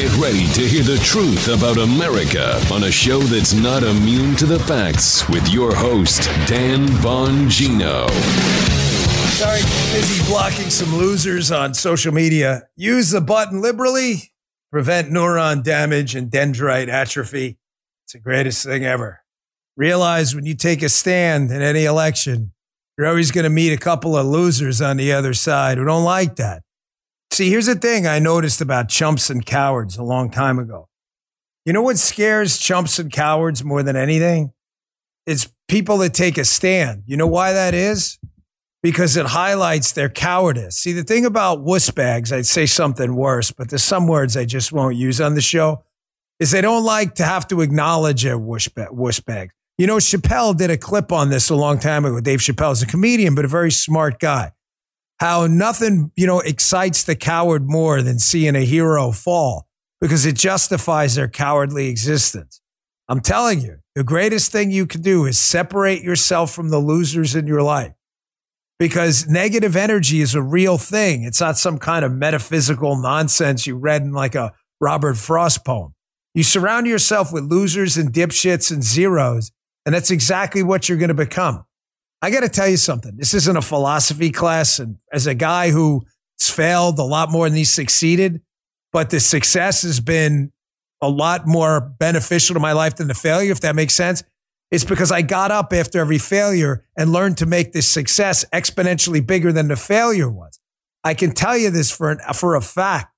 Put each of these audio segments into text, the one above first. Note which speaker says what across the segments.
Speaker 1: Get ready to hear the truth about America on a show that's not immune to the facts with your host, Dan Bongino.
Speaker 2: Sorry, busy blocking some losers on social media. Use the button liberally, prevent neuron damage and dendrite atrophy. It's the greatest thing ever. Realize when you take a stand in any election, you're always going to meet a couple of losers on the other side who don't like that. See, here's the thing I noticed about chumps and cowards a long time ago. You know what scares chumps and cowards more than anything? It's people that take a stand. You know why that is? Because it highlights their cowardice. See, the thing about wuss bags, I'd say something worse, but there's some words I just won't use on the show, is they don't like to have to acknowledge a wuss bag. You know, Chappelle did a clip on this a long time ago. Dave Chappelle is a comedian, but a very smart guy. How nothing, you know, excites the coward more than seeing a hero fall because it justifies their cowardly existence. I'm telling you, the greatest thing you can do is separate yourself from the losers in your life because negative energy is a real thing. It's not some kind of metaphysical nonsense you read in like a Robert Frost poem. You surround yourself with losers and dipshits and zeros, and that's exactly what you're going to become. I got to tell you something. This isn't a philosophy class. And as a guy who's failed a lot more than he's succeeded, but the success has been a lot more beneficial to my life than the failure, if that makes sense. It's because I got up after every failure and learned to make this success exponentially bigger than the failure was. I can tell you this for, an, for a fact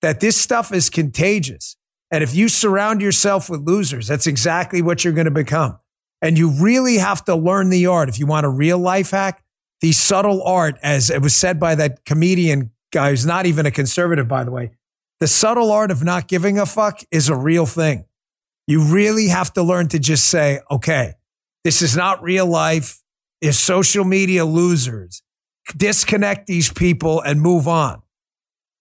Speaker 2: that this stuff is contagious. And if you surround yourself with losers, that's exactly what you're going to become. And you really have to learn the art. If you want a real life hack, the subtle art, as it was said by that comedian guy who's not even a conservative, by the way, the subtle art of not giving a fuck is a real thing. You really have to learn to just say, okay, this is not real life. Is social media losers. Disconnect these people and move on.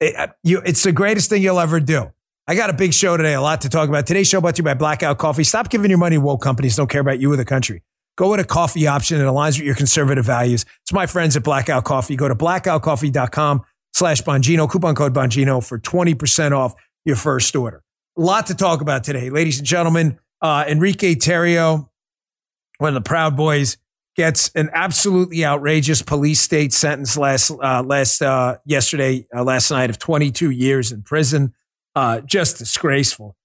Speaker 2: It, you, it's the greatest thing you'll ever do. I got a big show today, a lot to talk about. Today's show brought to you by Blackout Coffee. Stop giving your money to woke companies don't care about you or the country. Go with a coffee option that aligns with your conservative values. It's my friends at Blackout Coffee. Go to blackoutcoffee.com slash Bongino, coupon code Bongino for 20% off your first order. A lot to talk about today. Ladies and gentlemen, uh, Enrique Tarrio, one of the Proud Boys, gets an absolutely outrageous police state sentence last, uh, last, uh, yesterday, uh, last night of 22 years in prison. Uh, just disgraceful.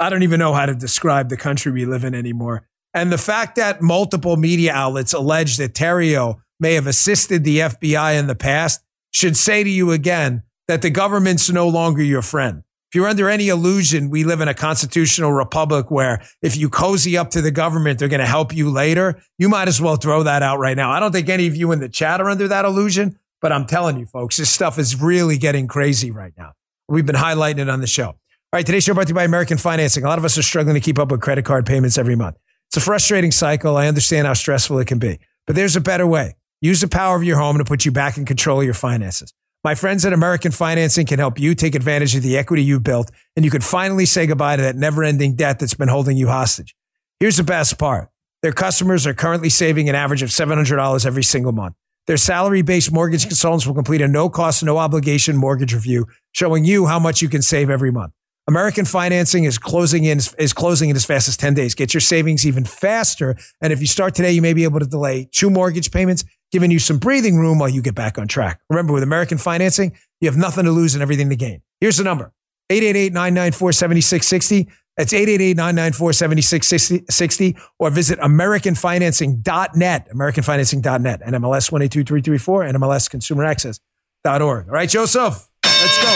Speaker 2: I don't even know how to describe the country we live in anymore. And the fact that multiple media outlets allege that Tarrio may have assisted the FBI in the past should say to you again that the government's no longer your friend. If you're under any illusion, we live in a constitutional republic where if you cozy up to the government, they're going to help you later. You might as well throw that out right now. I don't think any of you in the chat are under that illusion, but I'm telling you, folks, this stuff is really getting crazy right now. We've been highlighting it on the show. All right, today's show brought to you by American Financing. A lot of us are struggling to keep up with credit card payments every month. It's a frustrating cycle. I understand how stressful it can be, but there's a better way. Use the power of your home to put you back in control of your finances. My friends at American Financing can help you take advantage of the equity you built, and you can finally say goodbye to that never ending debt that's been holding you hostage. Here's the best part their customers are currently saving an average of $700 every single month. Their salary based mortgage consultants will complete a no cost, no obligation mortgage review showing you how much you can save every month. American financing is closing in is closing in as fast as 10 days. Get your savings even faster. And if you start today, you may be able to delay two mortgage payments, giving you some breathing room while you get back on track. Remember, with American financing, you have nothing to lose and everything to gain. Here's the number 888 994 7660. That's 888-994-7660 or visit AmericanFinancing.net, AmericanFinancing.net, NMLS 122334, NMLSConsumerAccess.org. All right, Joseph, let's go.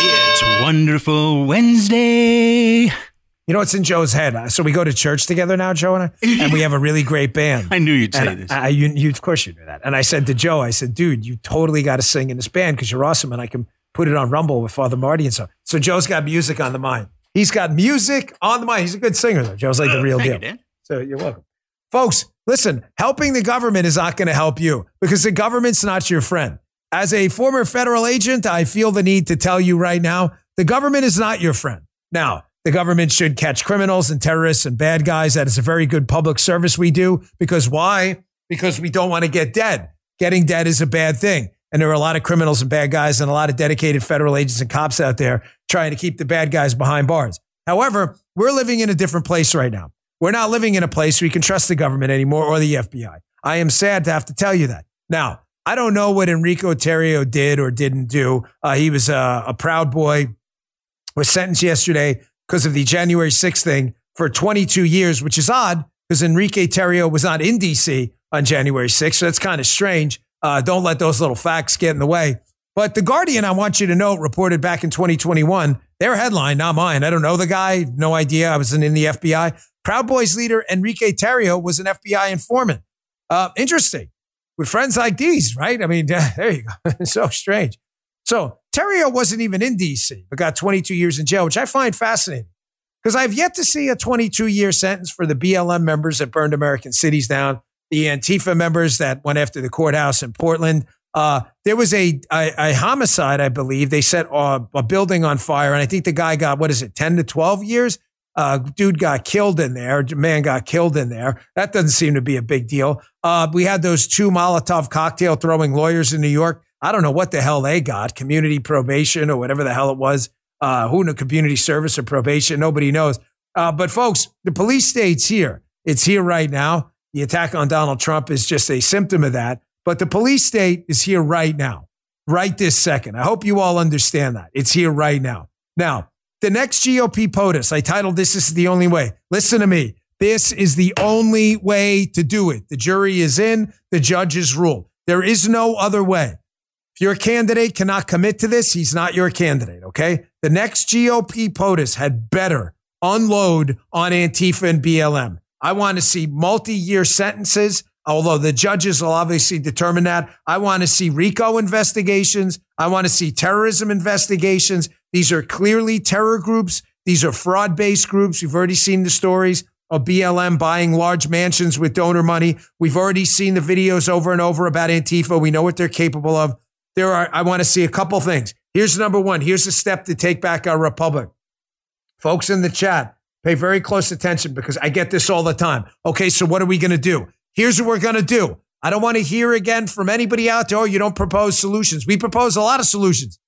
Speaker 3: It's Wonderful Wednesday.
Speaker 2: You know what's in Joe's head? Uh, so we go to church together now, Joe and I, and we have a really great band.
Speaker 3: I knew you'd say
Speaker 2: And
Speaker 3: this.
Speaker 2: I, you, you, of course you knew that. And I said to Joe, I said, dude, you totally got to sing in this band because you're awesome and I can put it on Rumble with Father Marty and so. So Joe's got music on the mind. He's got music on the mind. He's a good singer though. Joe's like the real
Speaker 3: Thank
Speaker 2: deal.
Speaker 3: you,
Speaker 2: So you're welcome. Folks, listen, helping the government is not going to help you because the government's not your friend. As a former federal agent, I feel the need to tell you right now the government is not your friend. Now, the government should catch criminals and terrorists and bad guys. That is a very good public service we do because why? Because we don't want to get dead. Getting dead is a bad thing. And there are a lot of criminals and bad guys and a lot of dedicated federal agents and cops out there trying to keep the bad guys behind bars. However, we're living in a different place right now. We're not living in a place where we can trust the government anymore or the FBI. I am sad to have to tell you that. Now, I don't know what Enrique Tarrio did or didn't do. Uh, he was a, a proud boy, was sentenced yesterday because of the January 6th thing for 22 years, which is odd because Enrique Tarrio was not in DC on January 6th. So that's kind of strange. Uh, don't let those little facts get in the way. But The Guardian, I want you to note, reported back in 2021, their headline, not mine. I don't know the guy, no idea. I wasn't in the FBI. Proud Boys leader Enrique Tarrio was an FBI informant. Uh, interesting. With friends like these, right? I mean, there you go. so strange. So Tarrio wasn't even in DC, but got 22 years in jail, which I find fascinating because I've yet to see a 22 year sentence for the BLM members that burned American cities down, the Antifa members that went after the courthouse in Portland. Uh, there was a, a, a, homicide, I believe. They set a, a, building on fire, and I think the guy got, what is it, 10 to 12 years? Uh, dude got killed in there. Man got killed in there. That doesn't seem to be a big deal. Uh, we had those two Molotov cocktail throwing lawyers in New York. I don't know what the hell they got, community probation or whatever the hell it was. Uh, who knew community service or probation? Nobody knows. Uh, but folks, the police state's here. It's here right now. The attack on Donald Trump is just a symptom of that. But the police state is here right now, right this second. I hope you all understand that. It's here right now. Now, the next GOP POTUS, I titled this, is the Only Way. Listen to me. This is the only way to do it. The jury is in, the judges rule. There is no other way. If your candidate cannot commit to this, he's not your candidate, okay? The next GOP POTUS had better unload on Antifa and BLM. I want to see multi year sentences, although the judges will obviously determine that. I want to see RICO investigations. I want to see terrorism investigations. These are clearly terror groups. These are fraud based groups. We've already seen the stories of BLM buying large mansions with donor money. We've already seen the videos over and over about Antifa. We know what they're capable of. There are, I want to see a couple things. Here's number one. Here's a step to take back our republic. Folks in the chat, pay very close attention because I get this all the time. Okay, so what are we going to do? Here's what we're going to do. I don't want to hear again from anybody out there, oh, you don't propose solutions. We propose a lot of solutions.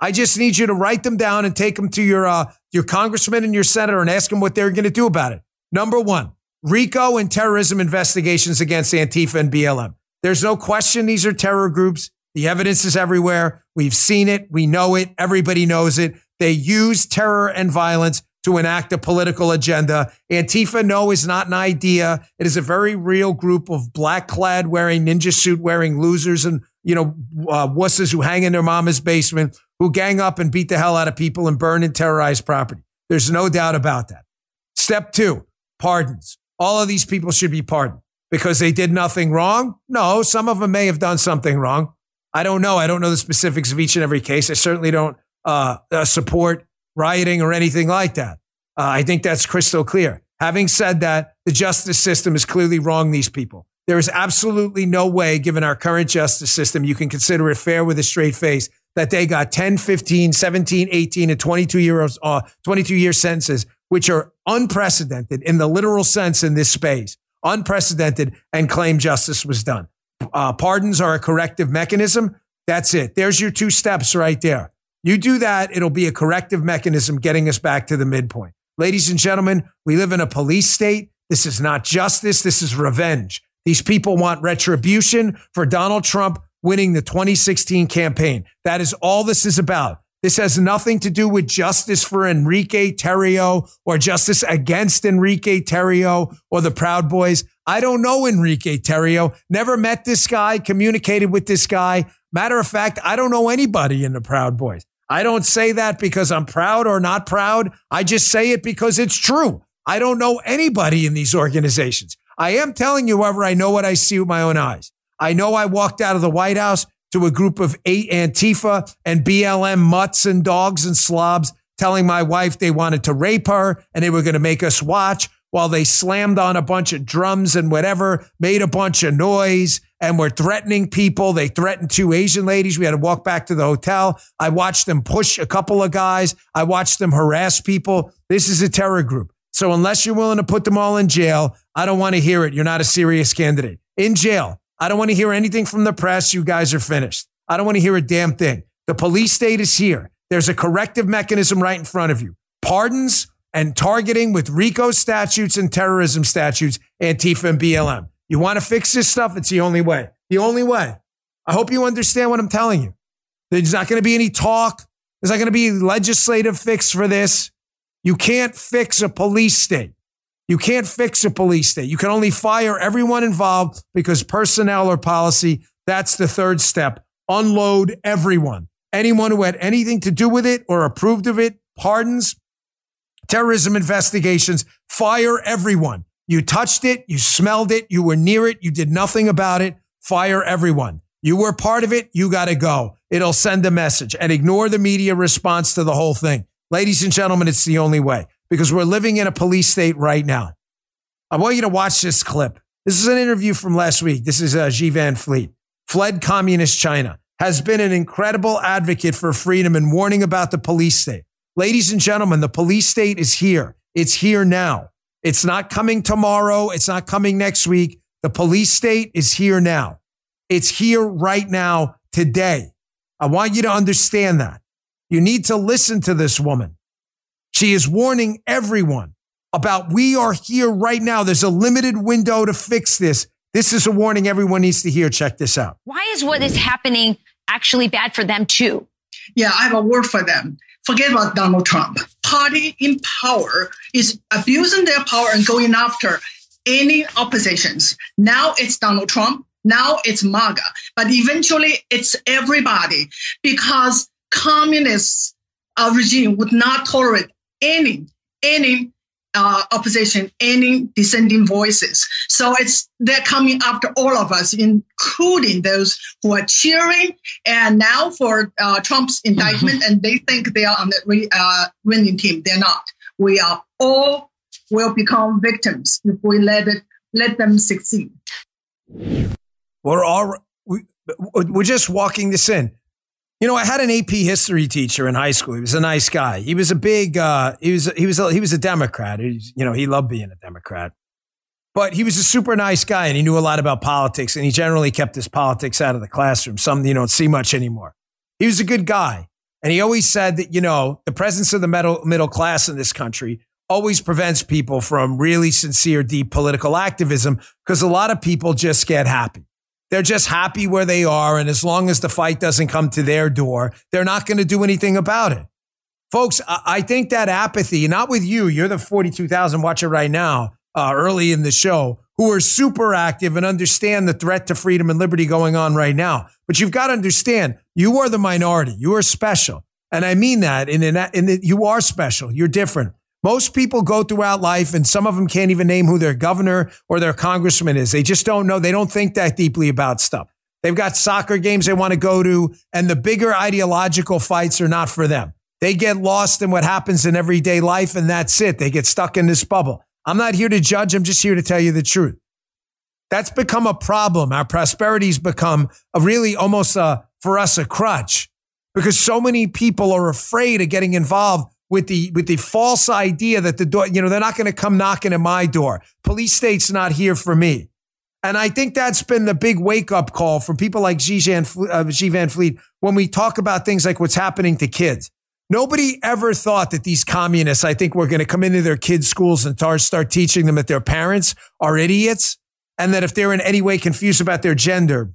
Speaker 2: I just need you to write them down and take them to your uh, your congressman and your senator and ask them what they're going to do about it. Number one, RICO and terrorism investigations against Antifa and BLM. There's no question these are terror groups. The evidence is everywhere. We've seen it. We know it. Everybody knows it. They use terror and violence to enact a political agenda. Antifa, no, is not an idea. It is a very real group of black clad wearing ninja suit wearing losers and, you know, uh, wusses who hang in their mama's basement, who gang up and beat the hell out of people and burn and terrorize property. There's no doubt about that. Step two, pardons. All of these people should be pardoned because they did nothing wrong. No, some of them may have done something wrong. I don't know. I don't know the specifics of each and every case. I certainly don't uh, uh, support rioting or anything like that. Uh, I think that's crystal clear. Having said that, the justice system is clearly wrong these people. There is absolutely no way, given our current justice system, you can consider it fair with a straight face that they got 10, 15, 17, 18, and 22 years, uh, 22 year sentences, which are unprecedented in the literal sense in this space, unprecedented, and claim justice was done. Uh, pardons are a corrective mechanism. That's it. There's your two steps right there. You do that, it'll be a corrective mechanism getting us back to the midpoint. Ladies and gentlemen, we live in a police state. This is not justice. This is revenge. These people want retribution for Donald Trump winning the 2016 campaign. That is all this is about. This has nothing to do with justice for Enrique Tarrio or justice against Enrique Tarrio or the Proud Boys. I don't know Enrique Tarrio. never met this guy, communicated with this guy. Matter of fact, I don't know anybody in the Proud Boys. I don't say that because I'm proud or not proud. I just say it because it's true. I don't know anybody in these organizations. I am telling you, however, I know what I see with my own eyes. I know I walked out of the White House to a group of eight Antifa and BLM mutts and dogs and slobs telling my wife they wanted to rape her and they were going to make us watch while they slammed on a bunch of drums and whatever, made a bunch of noise and were threatening people. They threatened two Asian ladies. We had to walk back to the hotel. I watched them push a couple of guys. I watched them harass people. This is a terror group. So unless you're willing to put them all in jail, I don't want to hear it. You're not a serious candidate. In jail. I don't want to hear anything from the press. You guys are finished. I don't want to hear a damn thing. The police state is here. There's a corrective mechanism right in front of you. Pardons and targeting with RICO statutes and terrorism statutes, Antifa and BLM. You want to fix this stuff? It's the only way. The only way. I hope you understand what I'm telling you. There's not going to be any talk. There's not going to be legislative fix for this. You can't fix a police state. You can't fix a police state. You can only fire everyone involved because personnel or policy, that's the third step. Unload everyone. Anyone who had anything to do with it or approved of it, pardons, terrorism investigations, fire everyone. You touched it, you smelled it, you were near it, you did nothing about it, fire everyone. You were part of it, you got to go. It'll send a message and ignore the media response to the whole thing. Ladies and gentlemen, it's the only way because we're living in a police state right now. I want you to watch this clip. This is an interview from last week. This is uh, Xi Van Fleet, fled communist China, has been an incredible advocate for freedom and warning about the police state. Ladies and gentlemen, the police state is here. It's here now. It's not coming tomorrow. It's not coming next week. The police state is here now. It's here right now today. I want you to understand that. You need to listen to this woman. She is warning everyone about we are here right now. There's a limited window to fix this. This is a warning everyone needs to hear. Check this out.
Speaker 4: Why is what is happening actually bad for them too?
Speaker 5: Yeah, I have a word for them. Forget about Donald Trump. Party in power is abusing their power and going after any oppositions. Now it's Donald Trump. Now it's MAGA, but eventually it's everybody because communist uh, regime would not tolerate any any uh, opposition, any dissenting voices. So it's they're coming after all of us, including those who are cheering and now for uh, Trump's indictment, and they think they are on the re, uh, winning team. They're not. We are all will become victims if we let it let them succeed.
Speaker 2: We're all we, we're just walking this in. You know, I had an AP history teacher in high school. He was a nice guy. He was a big. Uh, he was he was a, he was a Democrat. He's, you know, he loved being a Democrat, but he was a super nice guy, and he knew a lot about politics. And he generally kept his politics out of the classroom. Something you don't see much anymore. He was a good guy, and he always said that you know the presence of the middle middle class in this country always prevents people from really sincere, deep political activism because a lot of people just get happy. They're just happy where they are. And as long as the fight doesn't come to their door, they're not going to do anything about it. Folks, I think that apathy, not with you, you're the 42,000 watcher right now, uh, early in the show, who are super active and understand the threat to freedom and liberty going on right now. But you've got to understand, you are the minority. You are special. And I mean that in, in, in that you are special. You're different. Most people go throughout life and some of them can't even name who their governor or their congressman is. They just don't know. They don't think that deeply about stuff. They've got soccer games they want to go to, and the bigger ideological fights are not for them. They get lost in what happens in everyday life, and that's it. They get stuck in this bubble. I'm not here to judge. I'm just here to tell you the truth. That's become a problem. Our prosperity's become a really almost a, for us a crutch because so many people are afraid of getting involved with the with the false idea that the door, you know, they're not going to come knocking at my door. Police state's not here for me. And I think that's been the big wake up call from people like Xi Van, uh, Van Fleet when we talk about things like what's happening to kids. Nobody ever thought that these communists, I think, were going to come into their kids' schools and start teaching them that their parents are idiots and that if they're in any way confused about their gender,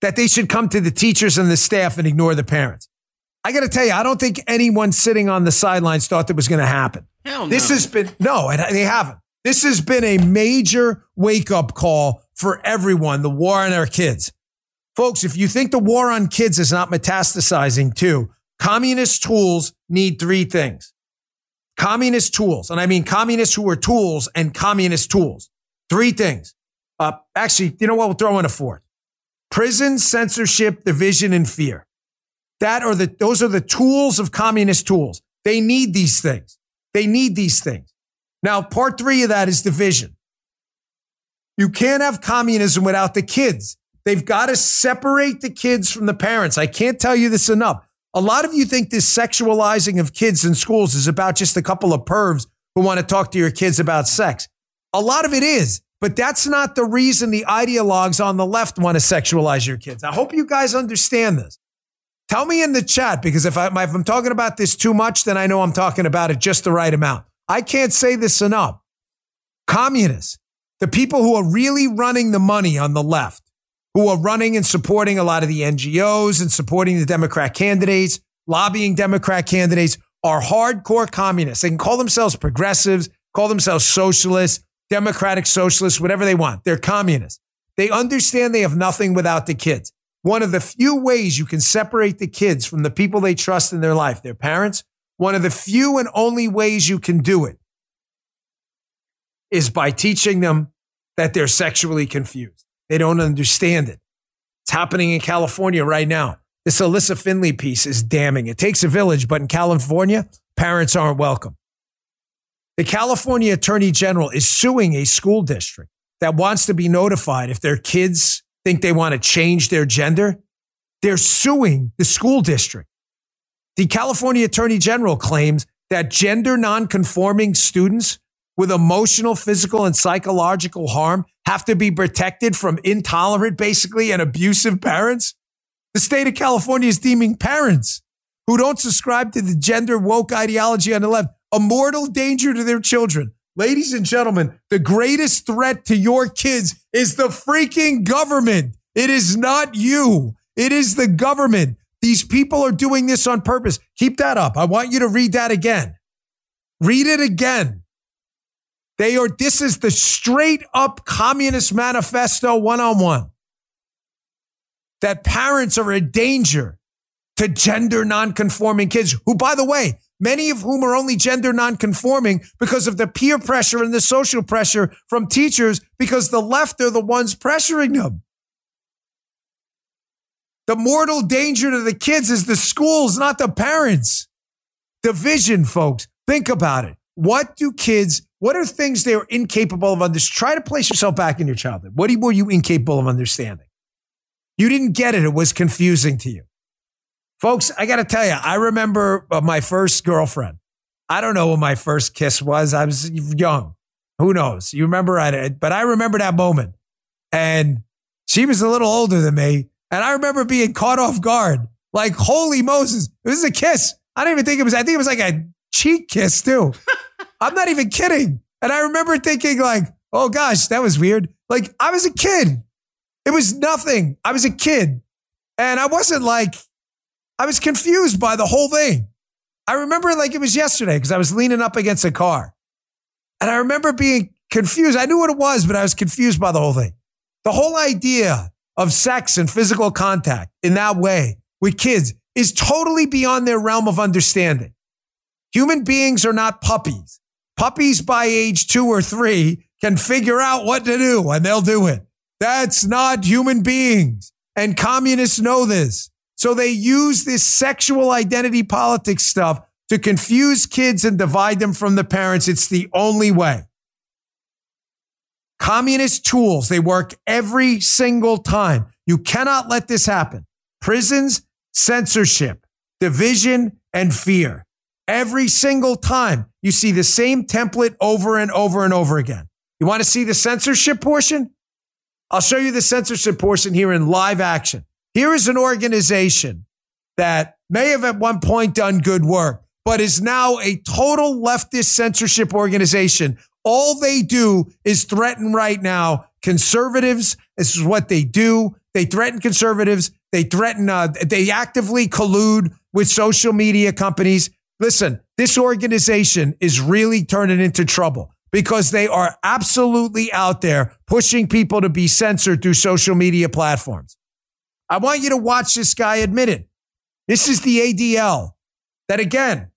Speaker 2: that they should come to the teachers and the staff and ignore the parents. I got to tell you, I don't think anyone sitting on the sidelines thought that was going to happen.
Speaker 3: Hell no.
Speaker 2: This has been, no, they haven't. This has been a major wake up call for everyone, the war on our kids. Folks, if you think the war on kids is not metastasizing too, communist tools need three things. Communist tools, and I mean communists who are tools and communist tools. Three things. Uh, actually, you know what? We'll throw in a fourth. Prison, censorship, division, and fear. That are the, those are the tools of communist tools. They need these things. They need these things. Now, part three of that is division. You can't have communism without the kids. They've got to separate the kids from the parents. I can't tell you this enough. A lot of you think this sexualizing of kids in schools is about just a couple of pervs who want to talk to your kids about sex. A lot of it is, but that's not the reason the ideologues on the left want to sexualize your kids. I hope you guys understand this. Tell me in the chat because if, I, if I'm talking about this too much, then I know I'm talking about it just the right amount. I can't say this enough. Communists, the people who are really running the money on the left, who are running and supporting a lot of the NGOs and supporting the Democrat candidates, lobbying Democrat candidates, are hardcore communists. They can call themselves progressives, call themselves socialists, democratic socialists, whatever they want. They're communists. They understand they have nothing without the kids. One of the few ways you can separate the kids from the people they trust in their life, their parents, one of the few and only ways you can do it is by teaching them that they're sexually confused. They don't understand it. It's happening in California right now. This Allysia Finley piece is damning. It takes a village, but in California, parents aren't welcome. The California Attorney General is suing a school district that wants to be notified if their kids think they want to change their gender. They're suing the school district. The California Attorney General claims that gender nonconforming students with emotional, physical, and psychological harm have to be protected from intolerant, basically, and abusive parents. The state of California is deeming parents who don't subscribe to the gender woke ideology on the left a mortal danger to their children. Ladies and gentlemen, the greatest threat to your kids is the freaking government. It is not you. It is the government. These people are doing this on purpose. Keep that up. I want you to read that again. Read it again. They are, this is the straight up communist manifesto one on one. That parents are a danger to gender nonconforming kids, who, by the way, many of whom are only gender nonconforming because of the peer pressure and the social pressure from teachers because the left are the ones pressuring them. The mortal danger to the kids is the schools, not the parents. Division, folks. Think about it. What do kids, what are things they are incapable of understanding? Try to place yourself back in your childhood. What were you incapable of understanding? You didn't get it. It was confusing to you. Folks, I got to tell you, I remember uh, my first girlfriend. I don't know what my first kiss was. I was young. Who knows? You remember it, but I remember that moment. And she was a little older than me. And I remember being caught off guard. Like, holy Moses, this is a kiss. I don't even think it was, I think it was like a cheek kiss too. I'm not even kidding. And I remember thinking, like, oh gosh, that was weird. Like, I was a kid. It was nothing. I was a kid. And I wasn't like, I was confused by the whole thing. I remember like it was yesterday because I was leaning up against a car. And I remember being confused. I knew what it was, but I was confused by the whole thing. The whole idea of sex and physical contact in that way with kids is totally beyond their realm of understanding. Human beings are not puppies. Puppies by age two or three can figure out what to do and they'll do it. That's not human beings. And communists know this. So they use this sexual identity politics stuff to confuse kids and divide them from the parents. It's the only way. Communist tools, they work every single time. You cannot let this happen. Prisons, censorship, division, and fear. Every single time you see the same template over and over and over again. You want to see the censorship portion? I'll show you the censorship portion here in live action. Here is an organization that may have at one point done good work, but is now a total leftist censorship organization all they do is threaten right now conservatives. This is what they do. They threaten conservatives. They threaten, uh, they actively collude with social media companies. Listen, this organization is really turning into trouble because they are absolutely out there pushing people to be censored through social media platforms. I want you to watch this guy admit it. This is the ADL that, again,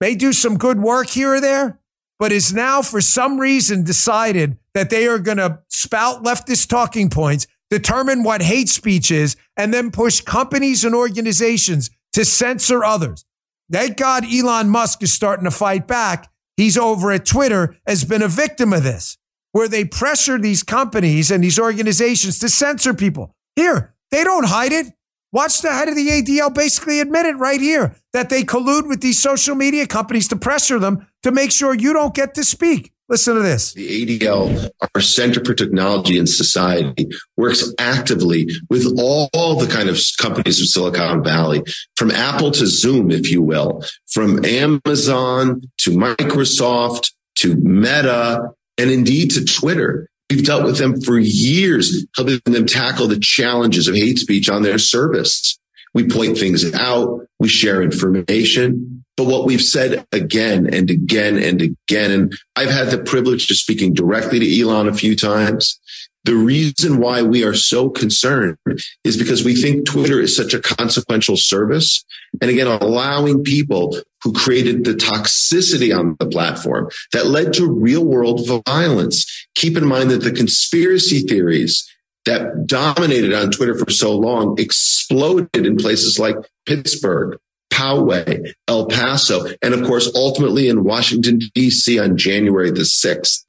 Speaker 2: may do some good work here or there, but is now for some reason decided that they are going to spout leftist talking points, determine what hate speech is, and then push companies and organizations to censor others. Thank God Elon Musk is starting to fight back. He's over at Twitter, has been a victim of this, where they pressure these companies and these organizations to censor people. Here, they don't hide it. Watch the head of the ADL basically admit it right here that they collude with these social media companies to pressure them to make sure you don't get to speak. Listen to this.
Speaker 6: The ADL, our Center for Technology and Society, works actively with all, the kind of companies of Silicon Valley, from Apple to Zoom, if you will, from Amazon to Microsoft to Meta, and indeed to Twitter. We've dealt with them for years, helping them tackle the challenges of hate speech on their service. We point things out. We share information. But what we've said again and again and again, and I've had the privilege of speaking directly to Elon a few times. The reason why we are so concerned is because we think Twitter is such a consequential service. And again, allowing people who created the toxicity on the platform that led to real world violence. Keep in mind that the conspiracy theories that dominated on Twitter for so long exploded in places like Pittsburgh, Poway, El Paso, and of course, ultimately in Washington, D.C. on January the 6th.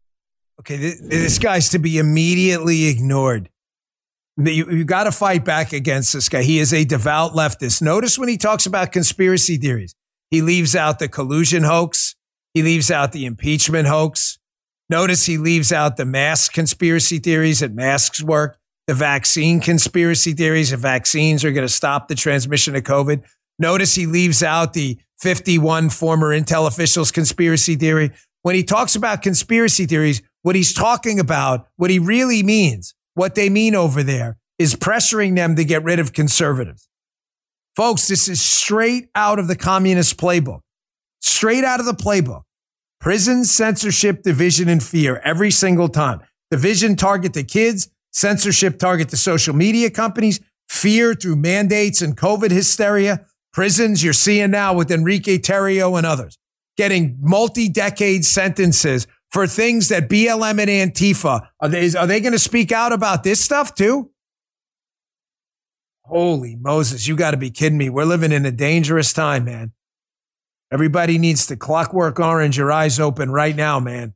Speaker 2: Okay, this guy's to be immediately ignored. You, you got to fight back against this guy. He is a devout leftist. Notice when he talks about conspiracy theories, he leaves out the collusion hoax. He leaves out the impeachment hoax. Notice he leaves out the mask conspiracy theories that masks work, the vaccine conspiracy theories that vaccines are going to stop the transmission of COVID. Notice he leaves out the 51 former Intel officials conspiracy theory. When he talks about conspiracy theories, what he's talking about, what he really means, what they mean over there is pressuring them to get rid of conservatives. Folks, this is straight out of the communist playbook. Straight out of the playbook. Prison, censorship, division, and fear every single time. Division target the kids, censorship target the social media companies, fear through mandates and COVID hysteria. Prisons you're seeing now with Enrique Tarrio and others getting multi decade sentences for things that BLM and Antifa are they are they going to speak out about this stuff too? Holy Moses, you got to be kidding me. We're living in a dangerous time, man. Everybody needs to clockwork orange your eyes open right now, man.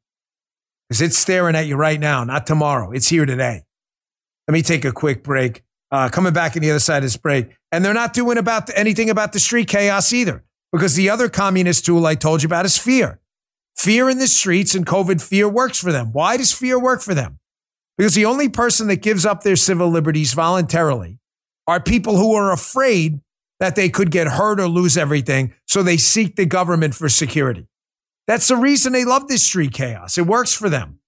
Speaker 2: Because it's staring at you right now, not tomorrow. It's here today. Let me take a quick break. Uh, coming back on the other side of this break. And they're not doing about anything about the street chaos either, because the other communist tool I told you about is fear. Fear in the streets and COVID fear works for them. Why does fear work for them? Because the only person that gives up their civil liberties voluntarily are people who are afraid that they could get hurt or lose everything. So they seek the government for security. That's the reason they love this street chaos. It works for them.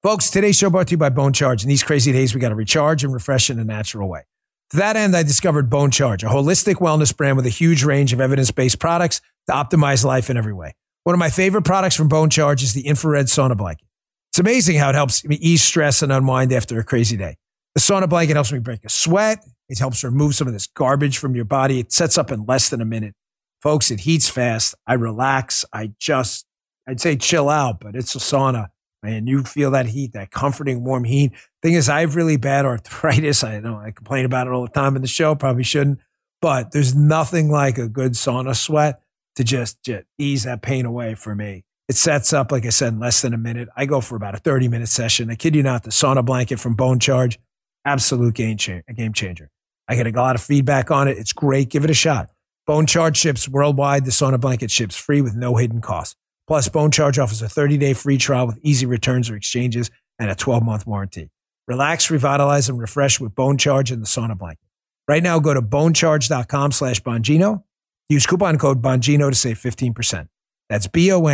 Speaker 2: Folks, today's show brought to you by Bon Charge. In these crazy days, we got to recharge and refresh in a natural way. To that end, I discovered Bon Charge, a holistic wellness brand with a huge range of evidence based products to optimize life in every way. One of my favorite products from Bon Charge is the infrared sauna blanket. It's amazing how it helps me ease stress and unwind after a crazy day. The sauna blanket helps me break a sweat. It helps remove some of this garbage from your body. It sets up in less than a minute. Folks, it heats fast. I relax. I just, I'd say chill out, but it's a sauna. And you feel that heat, that comforting, warm heat. Thing is, I have really bad arthritis. I know I complain about it all the time in the show, probably shouldn't, but there's nothing like a good sauna sweat to just, just ease that pain away for me. It sets up, like I said, in less than a minute. I go for about a 30 minute session. I kid you not, the sauna blanket from Bon Charge, absolute game, cha- game changer. I get a lot of feedback on it. It's great. Give it a shot. Bon Charge ships worldwide. The sauna blanket ships free with no hidden costs. Plus, Bon Charge offers a 30 day free trial with easy returns or exchanges and a 12 month warranty. Relax, revitalize, and refresh with Bon Charge and the sauna blanket. Right now, go to boncharge.com slash Bongino Use coupon code Bongino to save 15%. That's B-O-N-C-H-A-R-G-E,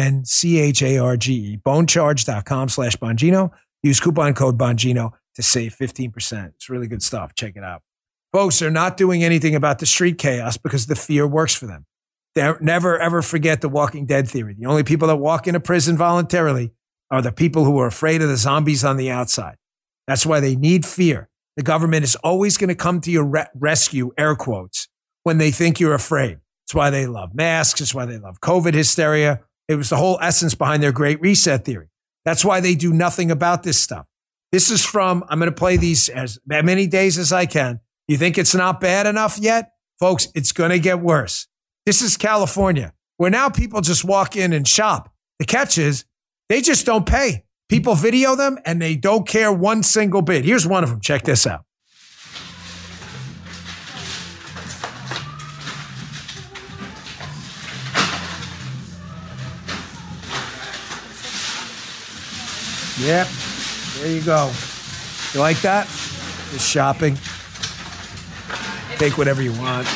Speaker 2: boncharge.com slash Bongino. Use coupon code Bongino to save 15%. It's really good stuff. Check it out. Folks are not doing anything about the street chaos because the fear works for them. They're, never ever forget the Walking Dead theory. The only people that walk into prison voluntarily are the people who are afraid of the zombies on the outside. That's why they need fear. The government is always going to come to your re- rescue, air quotes, when they think you're afraid. It's why they love masks. It's why they love COVID hysteria. It was the whole essence behind their great reset theory. That's why they do nothing about this stuff. This is from, I'm going to play these as many days as I can. You think it's not bad enough yet? Folks, it's going to get worse. This is California, where now people just walk in and shop. The catch is they just don't pay. People video them and they don't care one single bit. Here's one of them. Check this out. Yep. There you go. You like that? Just shopping. Take whatever you want.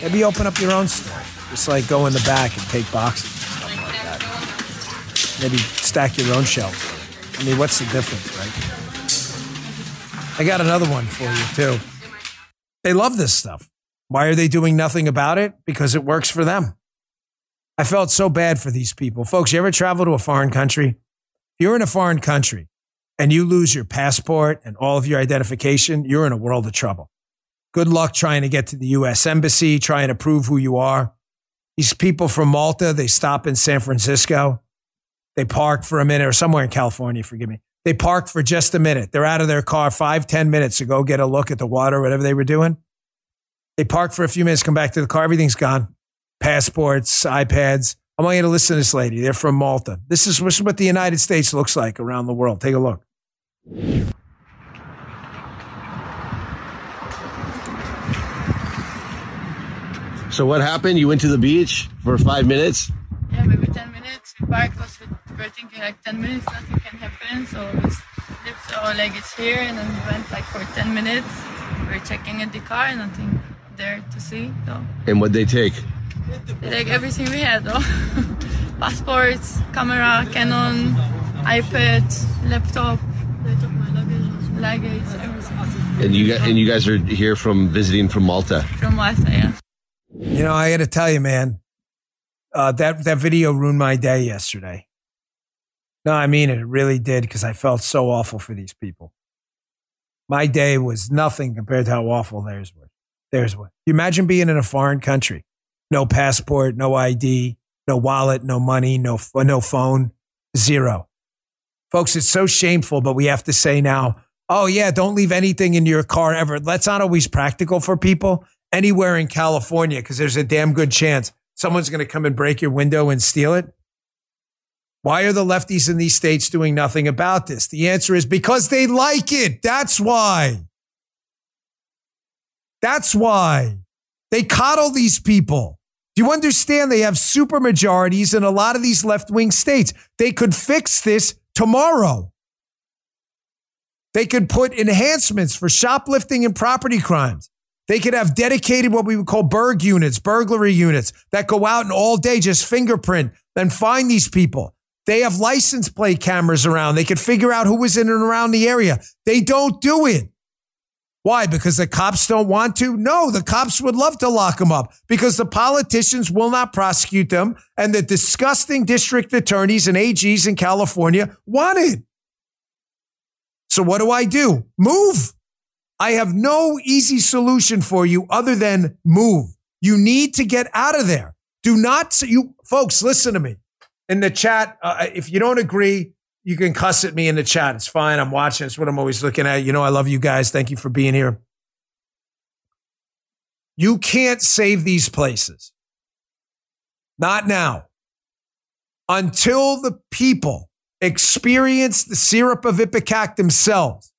Speaker 2: Maybe open up your own store. Just like go in the back and take boxes and stuff like that. Maybe stack your own shelves. I mean, what's the difference, right? I got another one for you, too. They love this stuff. Why are they doing nothing about it? Because it works for them. I felt so bad for these people. Folks, you ever travel to a foreign country? You're in a foreign country and you lose your passport and all of your identification, you're in a world of trouble. Good luck trying to get to the U.S. Embassy, trying to prove who you are. These people from Malta, they stop in San Francisco. They park for a minute or somewhere in California, forgive me. They park for just a minute. They're out of their car five, ten minutes to go get a look at the water, whatever they were doing. They park for a few minutes, come back to the car, everything's gone. Passports, iPads. I want you to listen to this lady. They're from Malta. This is, this is what the United States looks like around the world. Take a look.
Speaker 7: So what happened? You went to the beach for five minutes?
Speaker 8: Yeah, maybe 10 minutes. We parked was we're thinking like 10 minutes, nothing can happen. So we left our luggage here and then we went like for 10 minutes. We are checking in the car and nothing there to see. So
Speaker 7: And what they take?
Speaker 8: They take everything we had though. Passports, camera, Canon, iPad, laptop. They took my luggage. Luggage, everything.
Speaker 7: And you got, and you guys are here from visiting from Malta.
Speaker 8: From Malta, yeah.
Speaker 2: You know, I got to tell you, man, uh, that that video ruined my day yesterday. No, I mean it. It really did because I felt so awful for these people. My day was nothing compared to how awful theirs was. Theirs was. You imagine being in a foreign country, no passport, no ID, no wallet, no money, no uh, no phone, zero. Folks, it's so shameful, but we have to say now, oh yeah, don't leave anything in your car ever. That's not always practical for people anywhere in California because there's a damn good chance someone's going to come and break your window and steal it. Why are the lefties in these states doing nothing about this? The answer is because they like it. That's why. That's why. They coddle these people. Do you understand? They have super majorities in a lot of these left wing states. They could fix this tomorrow. They could put enhancements for shoplifting and property crimes. They could have dedicated what we would call burg units, burglary units that go out and all day just fingerprint and find these people. They have license plate cameras around. They could figure out who was in and around the area. They don't do it. Why? Because the cops don't want to? No, the cops would love to lock them up because the politicians will not prosecute them and the disgusting district attorneys and AGs in California want it. So what do I do? Move. I have no easy solution for you other than move. You need to get out of there. Do not, you folks, listen to me in the chat. Uh, if you don't agree, you can cuss at me in the chat. It's fine. I'm watching. It's what I'm always looking at. You know, I love you guys. Thank you for being here. You can't save these places. Not now. Until the people experience the syrup of Ipecac themselves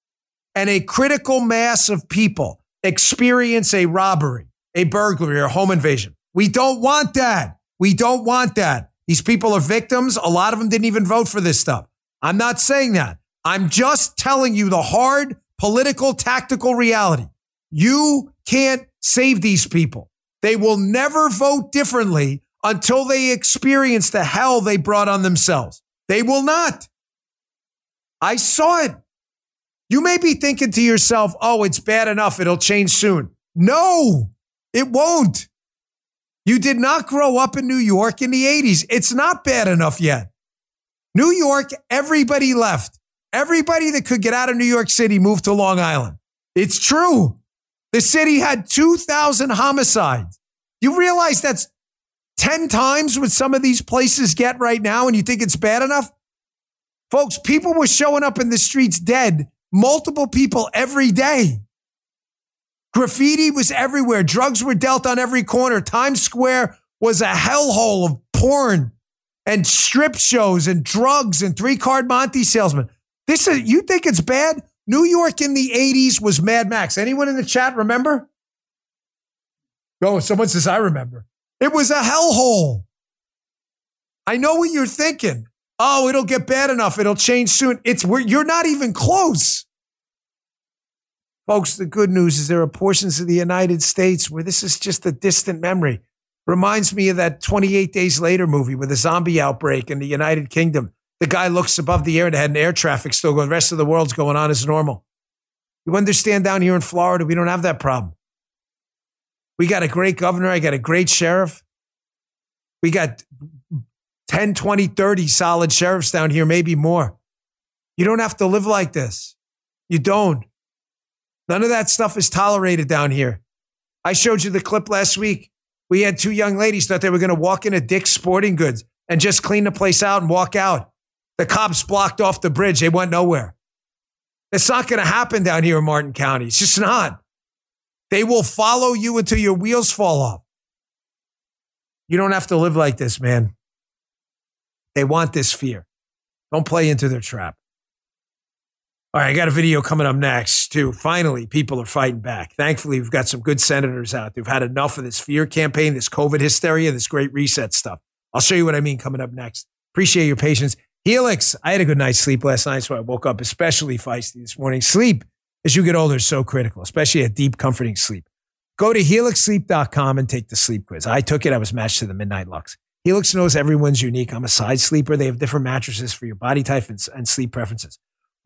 Speaker 2: and a critical mass of people experience a robbery, a burglary, or a home invasion. We don't want that. We don't want that. These people are victims. A lot of them didn't even vote for this stuff. I'm not saying that. I'm just telling you the hard political, tactical reality. You can't save these people. They will never vote differently until they experience the hell they brought on themselves. They will not. I saw it. You may be thinking to yourself, oh, it's bad enough. It'll change soon. No, it won't. You did not grow up in New York in the 80s. It's not bad enough yet. New York, everybody left. Everybody that could get out of New York City moved to Long Island. It's true. The city had 2,000 homicides. You realize that's 10 times what some of these places get right now, and you think it's bad enough? Folks, people were showing up in the streets dead multiple people every day. Graffiti was everywhere. Drugs were dealt on every corner. Times Square was a hellhole of porn and strip shows and drugs and three card Monte salesmen. This is, you think it's bad? New York in the 80s was Mad Max. Anyone in the chat remember? Oh, someone says, I remember. It was a hellhole. I know what you're thinking. Oh, it'll get bad enough. It'll change soon. It's you're not even close. Folks, the good news is there are portions of the United States where this is just a distant memory. Reminds me of that 28 Days Later movie with a zombie outbreak in the United Kingdom. The guy looks above the air and had an air traffic still going. The rest of the world's going on as normal. You understand down here in Florida, we don't have that problem. We got a great governor. I got a great sheriff. We got 10, 20, 30 solid sheriffs down here, maybe more. You don't have to live like this. You don't. None of that stuff is tolerated down here. I showed you the clip last week we had two young ladies thought they were going to walk into Dick's Sporting Goods and just clean the place out and walk out. The cops blocked off the bridge. They went nowhere. It's not going to happen down here in Martin County. It's just not. They will follow you until your wheels fall off. You don't have to live like this, man. They want this fear. Don't play into their trap. All right, I got a video coming up next, too. Finally, people are fighting back. Thankfully, we've got some good senators out there who've had enough of this fear campaign, this COVID hysteria, this great reset stuff. I'll show you what I mean coming up next. Appreciate your patience. Helix, I had a good night's sleep last night, so I woke up especially feisty this morning. Sleep, as you get older, is so critical, especially a deep, comforting sleep. Go to helixsleep.com and take the sleep quiz. I took it, I was matched to the Midnight Lux. Helix knows everyone's unique. I'm a side sleeper. They have different mattresses for your body type and, and sleep preferences.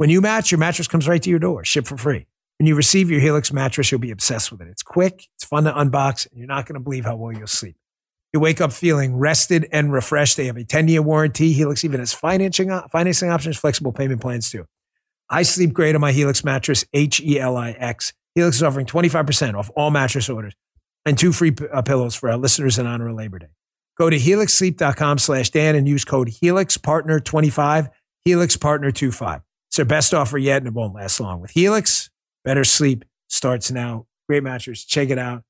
Speaker 2: When you match, your mattress comes right to your door, shipped for free. When you receive your Helix mattress, you'll be obsessed with it. It's quick, it's fun to unbox, and you're not going to believe how well you'll sleep. You wake up feeling rested and refreshed. They have a 10 year warranty. Helix even has financing, financing options, flexible payment plans too. I sleep great on my Helix mattress, H E L I X. Helix is offering 25% off all mattress orders and two free uh, pillows for our listeners in honor of Labor Day. Go to helixsleep.com slash Dan and use code HelixPartner25, HelixPartner25. It's their best offer yet, and it won't last long. With Helix, better sleep starts now. Great mattress. Check it out.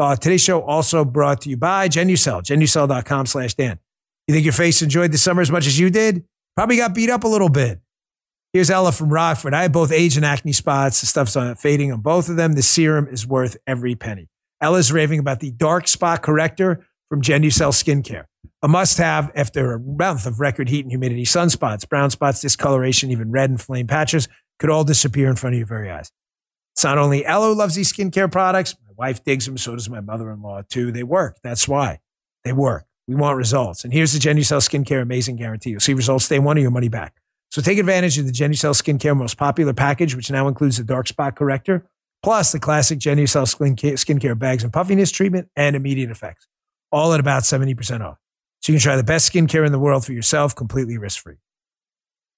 Speaker 2: Uh, today's show also brought to you by Genucel, genucel.com slash Dan. You think your face enjoyed the summer as much as you did? Probably got beat up a little bit. Here's Ella from Rockford. I have both age and acne spots. The stuff's on, fading on both of them. The serum is worth every penny. Ella's raving about the dark spot corrector from Genucel Skincare a must have after a month of record heat and humidity. Sunspots, brown spots, discoloration, even red and flame patches could all disappear in front of your very eyes. It's not only Ella loves these skincare products. My wife digs them. So does my mother-in-law too. They work. That's why they work. We want results. And here's the Genucel Skincare Amazing Guarantee. You'll see results day one of your money back. So take advantage of the Genucel Skincare most popular package, which now includes the dark spot corrector, plus the classic Genucel skincare bags and puffiness treatment and immediate effects, all at about 70% off. So you can try the best skincare in the world for yourself completely risk free.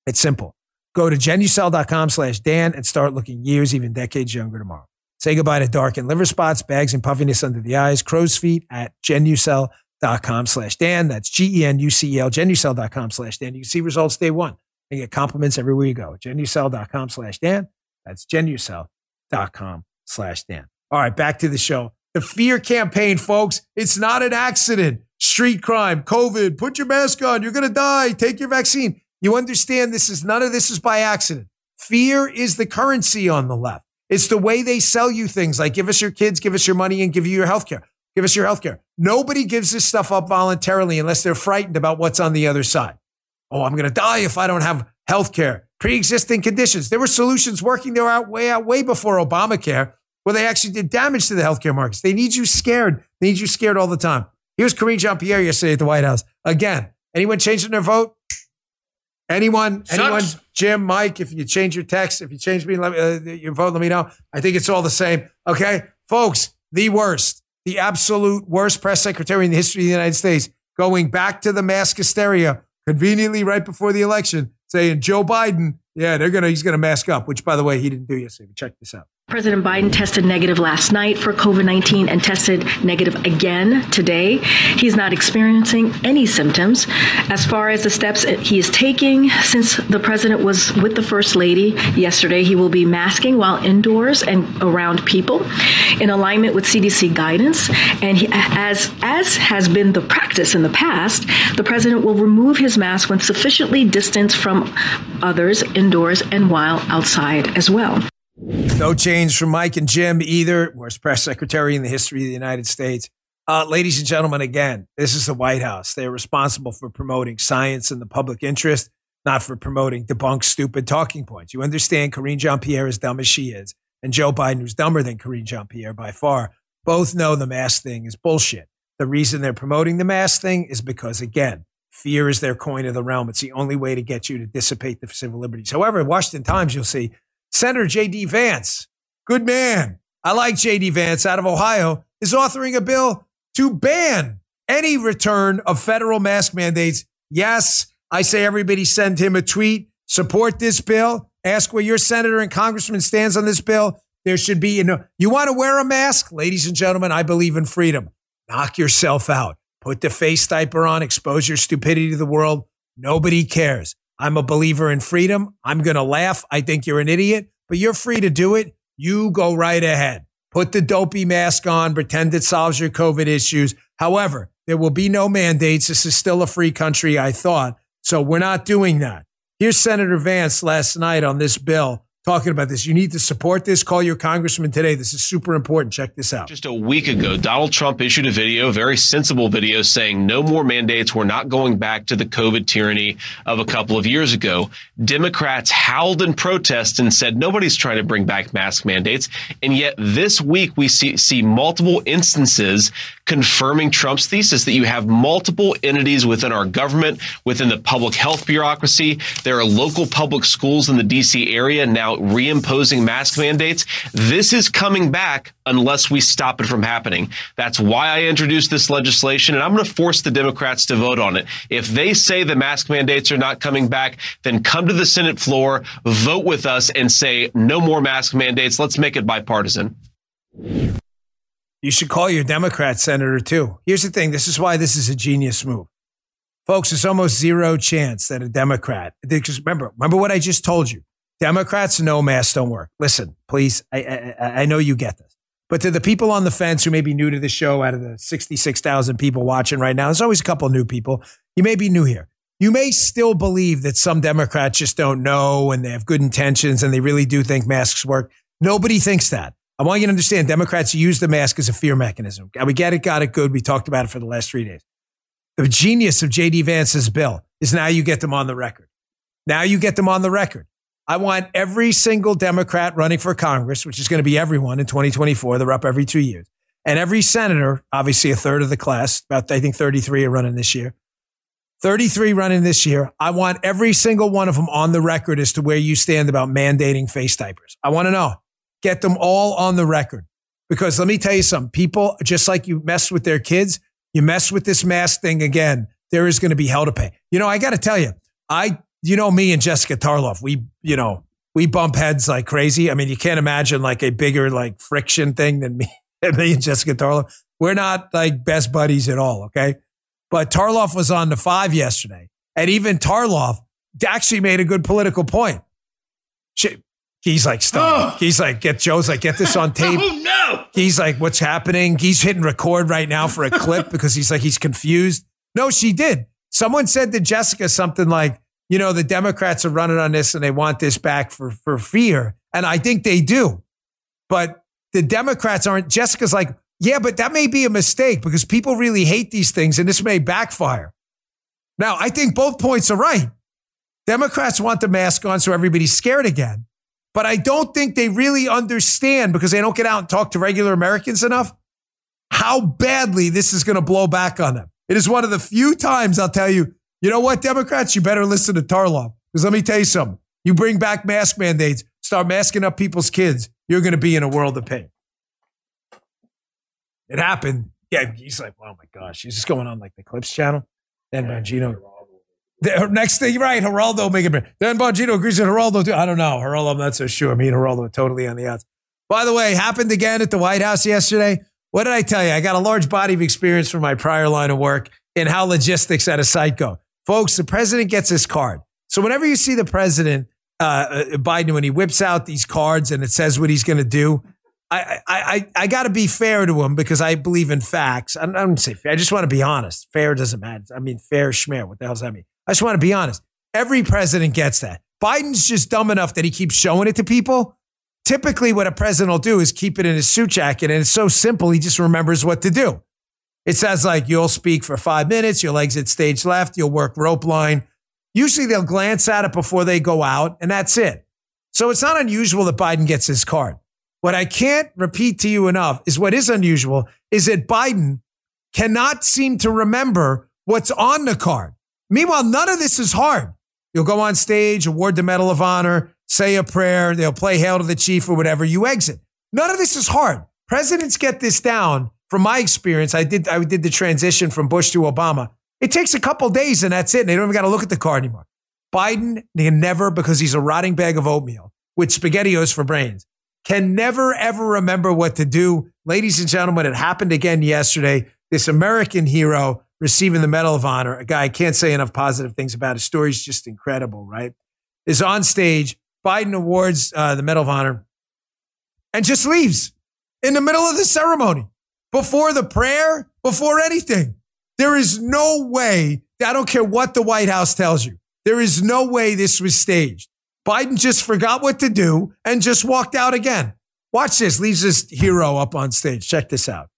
Speaker 2: It's simple. Go to genucel.com slash Dan and start looking years, even decades younger tomorrow. Say goodbye to dark and liver spots, bags, and puffiness under the eyes, crow's feet at genucel.com slash Dan. That's G-E-N-U-C-E-L, genucel.com slash Dan. You can see results day one and get compliments everywhere you go. genucel.com slash Dan. That's genucel.com slash Dan. All right, back to the show. The fear campaign, folks. It's not an accident street crime, COVID, put your mask on, you're going to die, take your vaccine. You understand this is none of this is by accident. Fear is the currency on the left. It's the way they sell you things like give us your kids, give us your money, and give you your health care. Give us your health care. Nobody gives this stuff up voluntarily unless they're frightened about what's on the other side. Oh, I'm going to die if I don't have health care. Pre existing conditions. There were solutions working their out way out way before Obamacare where they actually did damage to the healthcare markets. They need you scared. They need you scared all the time. Here's Karine Jean Pierre yesterday at the White House. Again, anyone changing their vote? Anyone? Sucks. Anyone? Jim, Mike, if you change your text, if you change me, let me, uh, your vote, let me know. I think it's all the same. Okay. Folks, the worst, the absolute worst press secretary in the history of the United States, going back to the mask hysteria conveniently right before the election, saying Joe Biden, yeah, they're gonna he's gonna mask up, which by the way, he didn't do yesterday. But Check this out.
Speaker 9: President Biden tested negative last night for COVID 19 and tested negative again today. He's not experiencing any symptoms. As far as the steps he is taking, since the president was with the First Lady yesterday, he will be masking while indoors and around people in alignment with CDC guidance. And he, as, as has been the practice in the past, the president will remove his mask when sufficiently distanced from others indoors and while outside as well.
Speaker 2: No change from Mike and Jim either. Worst press secretary in the history of the United States. Uh, ladies and gentlemen, again, this is the White House. They're responsible for promoting science and the public interest, not for promoting debunked, stupid talking points. You understand Karine Jean Pierre, is dumb as she is, and Joe Biden, who's dumber than Karine Jean Pierre by far, both know the mask thing is bullshit. The reason they're promoting the mask thing is because, again, fear is their coin of the realm. It's the only way to get you to dissipate the civil liberties. However, in Washington Times, you'll see Senator J.D. Vance, good man. I like J.D. Vance out of Ohio, is authoring a bill to ban any return of federal mask mandates. Yes, I say everybody send him a tweet, support this bill, ask where your senator and congressman stands on this bill. There should be, you know, you want to wear a mask? Ladies and gentlemen, I believe in freedom. Knock yourself out. Put the face diaper on, expose your stupidity to the world. Nobody cares. I'm a believer in freedom. I'm going to laugh. I think you're an idiot, but you're free to do it. You go right ahead. Put the dopey mask on, pretend it solves your COVID issues. However, there will be no mandates. This is still a free country, I thought. So we're not doing that. Here's Senator Vance last night on this bill talking about this. You need to support this. Call your congressman today. This is super important. Check this out.
Speaker 10: Just a week ago, Donald Trump issued a video, a very sensible video, saying no more mandates. We're not going back to the COVID tyranny of a couple of years ago. Democrats howled in protest and said nobody's trying to bring back mask mandates. And yet this week we see, see multiple instances confirming Trump's thesis that you have multiple entities within our government, within the public health bureaucracy. There are local public schools in the DC area now reimposing mask mandates. This is coming back unless we stop it from happening. That's why I introduced this legislation, and I'm going to force the Democrats to vote on it. If they say the mask mandates are not coming back, then come to the Senate floor, vote with us, and say no more mask mandates. Let's make it bipartisan.
Speaker 2: You should call your Democrat senator too. Here's the thing this is why this is a genius move. Folks, it's almost zero chance that a Democrat, because remember, remember what I just told you. Democrats know masks don't work. Listen, please, I, I, I know you get this. But to the people on the fence who may be new to the show, out of the 66,000 people watching right now, there's always a couple new people. You may be new here. You may still believe that some Democrats just don't know and they have good intentions and they really do think masks work. Nobody thinks that. I want you to understand Democrats use the mask as a fear mechanism. We get it, got it good. We talked about it for the last three days. The genius of JD Vance's bill is now you get them on the record. Now you get them on the record. I want every single Democrat running for Congress, which is going to be everyone in 2024. They're up every two years. And every senator, obviously a third of the class, about I think 33 are running this year. 33 running this year. I want every single one of them on the record as to where you stand about mandating face diapers. I want to know. Get them all on the record. Because let me tell you something, people, just like you mess with their kids, you mess with this mask thing again, there is going to be hell to pay. You know, I got to tell you, I, you know, me and Jessica Tarloff, we, you know, we bump heads like crazy. I mean, you can't imagine like a bigger like friction thing than me, me and Jessica Tarloff. We're not like best buddies at all. Okay. But Tarloff was on the five yesterday. And even Tarloff actually made a good political point. She, He's like, stop. Oh. He's like, get Joe's like, get this on tape.
Speaker 3: oh no.
Speaker 2: He's like, what's happening? He's hitting record right now for a clip because he's like, he's confused. No, she did. Someone said to Jessica something like, you know, the Democrats are running on this and they want this back for, for fear. And I think they do. But the Democrats aren't. Jessica's like, yeah, but that may be a mistake because people really hate these things and this may backfire. Now, I think both points are right. Democrats want the mask on so everybody's scared again. But I don't think they really understand because they don't get out and talk to regular Americans enough how badly this is going to blow back on them. It is one of the few times I'll tell you, you know what, Democrats, you better listen to Tarloff. Because let me tell you something. You bring back mask mandates, start masking up people's kids, you're going to be in a world of pain. It happened. Yeah, he's like, oh my gosh, he's just going on like the Clips channel. Dan Bongino. The next thing, right? Geraldo making Dan Bongino agrees with Geraldo too. I don't know. Geraldo, I'm not so sure. Me and Geraldo are totally on the outs. By the way, happened again at the White House yesterday. What did I tell you? I got a large body of experience from my prior line of work in how logistics at a site go. Folks, the president gets his card. So whenever you see the president, uh, uh Biden, when he whips out these cards and it says what he's going to do, I, I, I, I got to be fair to him because I believe in facts. I don't say fair. I just want to be honest. Fair doesn't matter. I mean, fair schmear. What the hell does that mean? I just want to be honest. Every president gets that. Biden's just dumb enough that he keeps showing it to people. Typically, what a president will do is keep it in his suit jacket, and it's so simple, he just remembers what to do. It says like you'll speak for five minutes, you'll exit stage left, you'll work rope line. Usually they'll glance at it before they go out, and that's it. So it's not unusual that Biden gets his card. What I can't repeat to you enough is what is unusual is that Biden cannot seem to remember what's on the card. Meanwhile, none of this is hard. You'll go on stage, award the Medal of Honor, say a prayer, they'll play Hail to the Chief or whatever, you exit. None of this is hard. Presidents get this down. From my experience, I did I did the transition from Bush to Obama. It takes a couple days and that's it. And they don't even got to look at the card anymore. Biden can never, because he's a rotting bag of oatmeal with spaghettios for brains, can never ever remember what to do. Ladies and gentlemen, it happened again yesterday. This American hero receiving the Medal of Honor, a guy I can't say enough positive things about. His story's just incredible, right? Is on stage. Biden awards uh, the Medal of Honor and just leaves in the middle of the ceremony, before the prayer, before anything. There is no way, I don't care what the White House tells you, there is no way this was staged. Biden just forgot what to do and just walked out again. Watch this, leaves this hero up on stage. Check this out.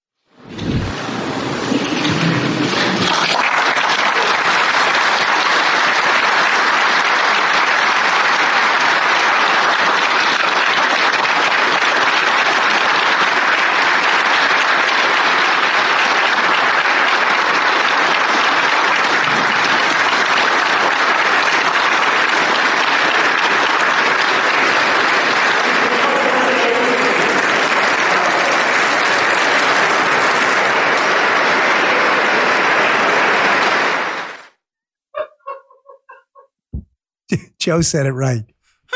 Speaker 2: Joe said it right.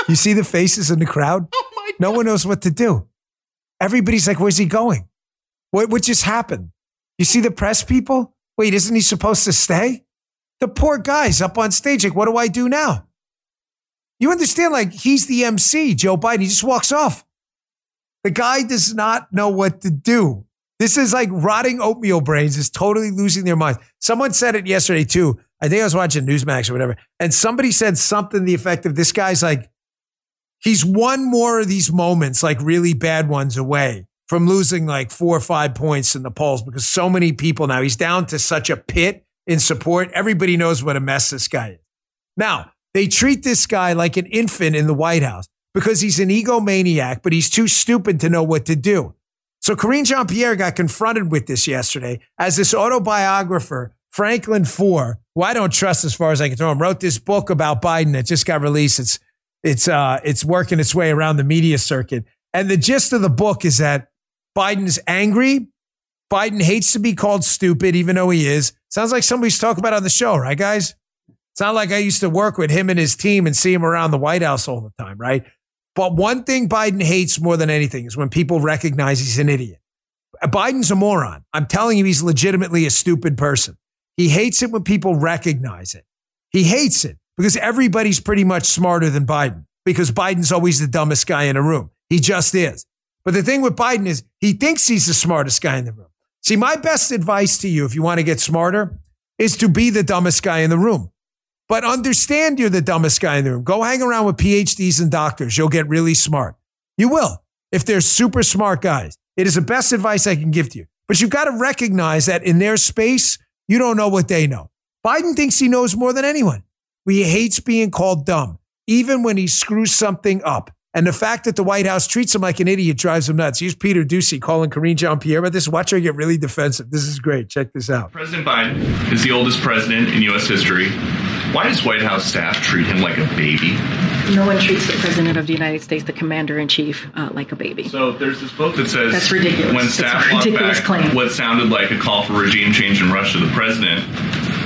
Speaker 2: You see the faces in the crowd? Oh my! no one knows what to do. Everybody's like, where's he going? What, what just happened? You see the press people? Wait, isn't he supposed to stay? The poor guy's up on stage. Like, what do I do now? You understand? Like, he's the MC, Joe Biden. He just walks off. The guy does not know what to do. This is like rotting oatmeal brains is totally losing their minds. Someone said it yesterday too. I think I was watching Newsmax or whatever, and somebody said something the effect of this guy's like, he's one more of these moments, like really bad ones away from losing like four or five points in the polls because so many people now, he's down to such a pit in support. Everybody knows what a mess this guy is. Now, they treat this guy like an infant in the White House because he's an egomaniac, but he's too stupid to know what to do. So Karine Jean Pierre got confronted with this yesterday as this autobiographer Franklin Foer, who I don't trust as far as I can throw him, wrote this book about Biden that just got released. It's it's uh it's working its way around the media circuit. And the gist of the book is that Biden's angry. Biden hates to be called stupid, even though he is. Sounds like somebody's talking about on the show, right, guys? It's not like I used to work with him and his team and see him around the White House all the time, right? But one thing Biden hates more than anything is when people recognize he's an idiot. Biden's a moron. I'm telling you, he's legitimately a stupid person. He hates it when people recognize it. He hates it because everybody's pretty much smarter than Biden because Biden's always the dumbest guy in a room. He just is. But the thing with Biden is he thinks he's the smartest guy in the room. See, my best advice to you, if you want to get smarter, is to be the dumbest guy in the room. But understand you're the dumbest guy in the room. Go hang around with PhDs and doctors. You'll get really smart. You will, if they're super smart guys. It is the best advice I can give to you. But you've got to recognize that in their space, you don't know what they know. Biden thinks he knows more than anyone. He hates being called dumb, even when he screws something up. And the fact that the White House treats him like an idiot drives him nuts. Here's Peter Doocy calling Karine Jean Pierre about this. Watch her get really defensive. This is great. Check this out.
Speaker 11: President Biden is the oldest president in U.S. history. Why does White House staff treat him like a baby?
Speaker 9: No one treats the president of the United States, the commander in chief, uh, like a baby.
Speaker 11: So there's this book that says
Speaker 9: That's ridiculous.
Speaker 11: when
Speaker 9: It's
Speaker 11: staff
Speaker 9: a ridiculous
Speaker 11: back
Speaker 9: claim.
Speaker 11: what sounded like a call for regime change in Russia, the president,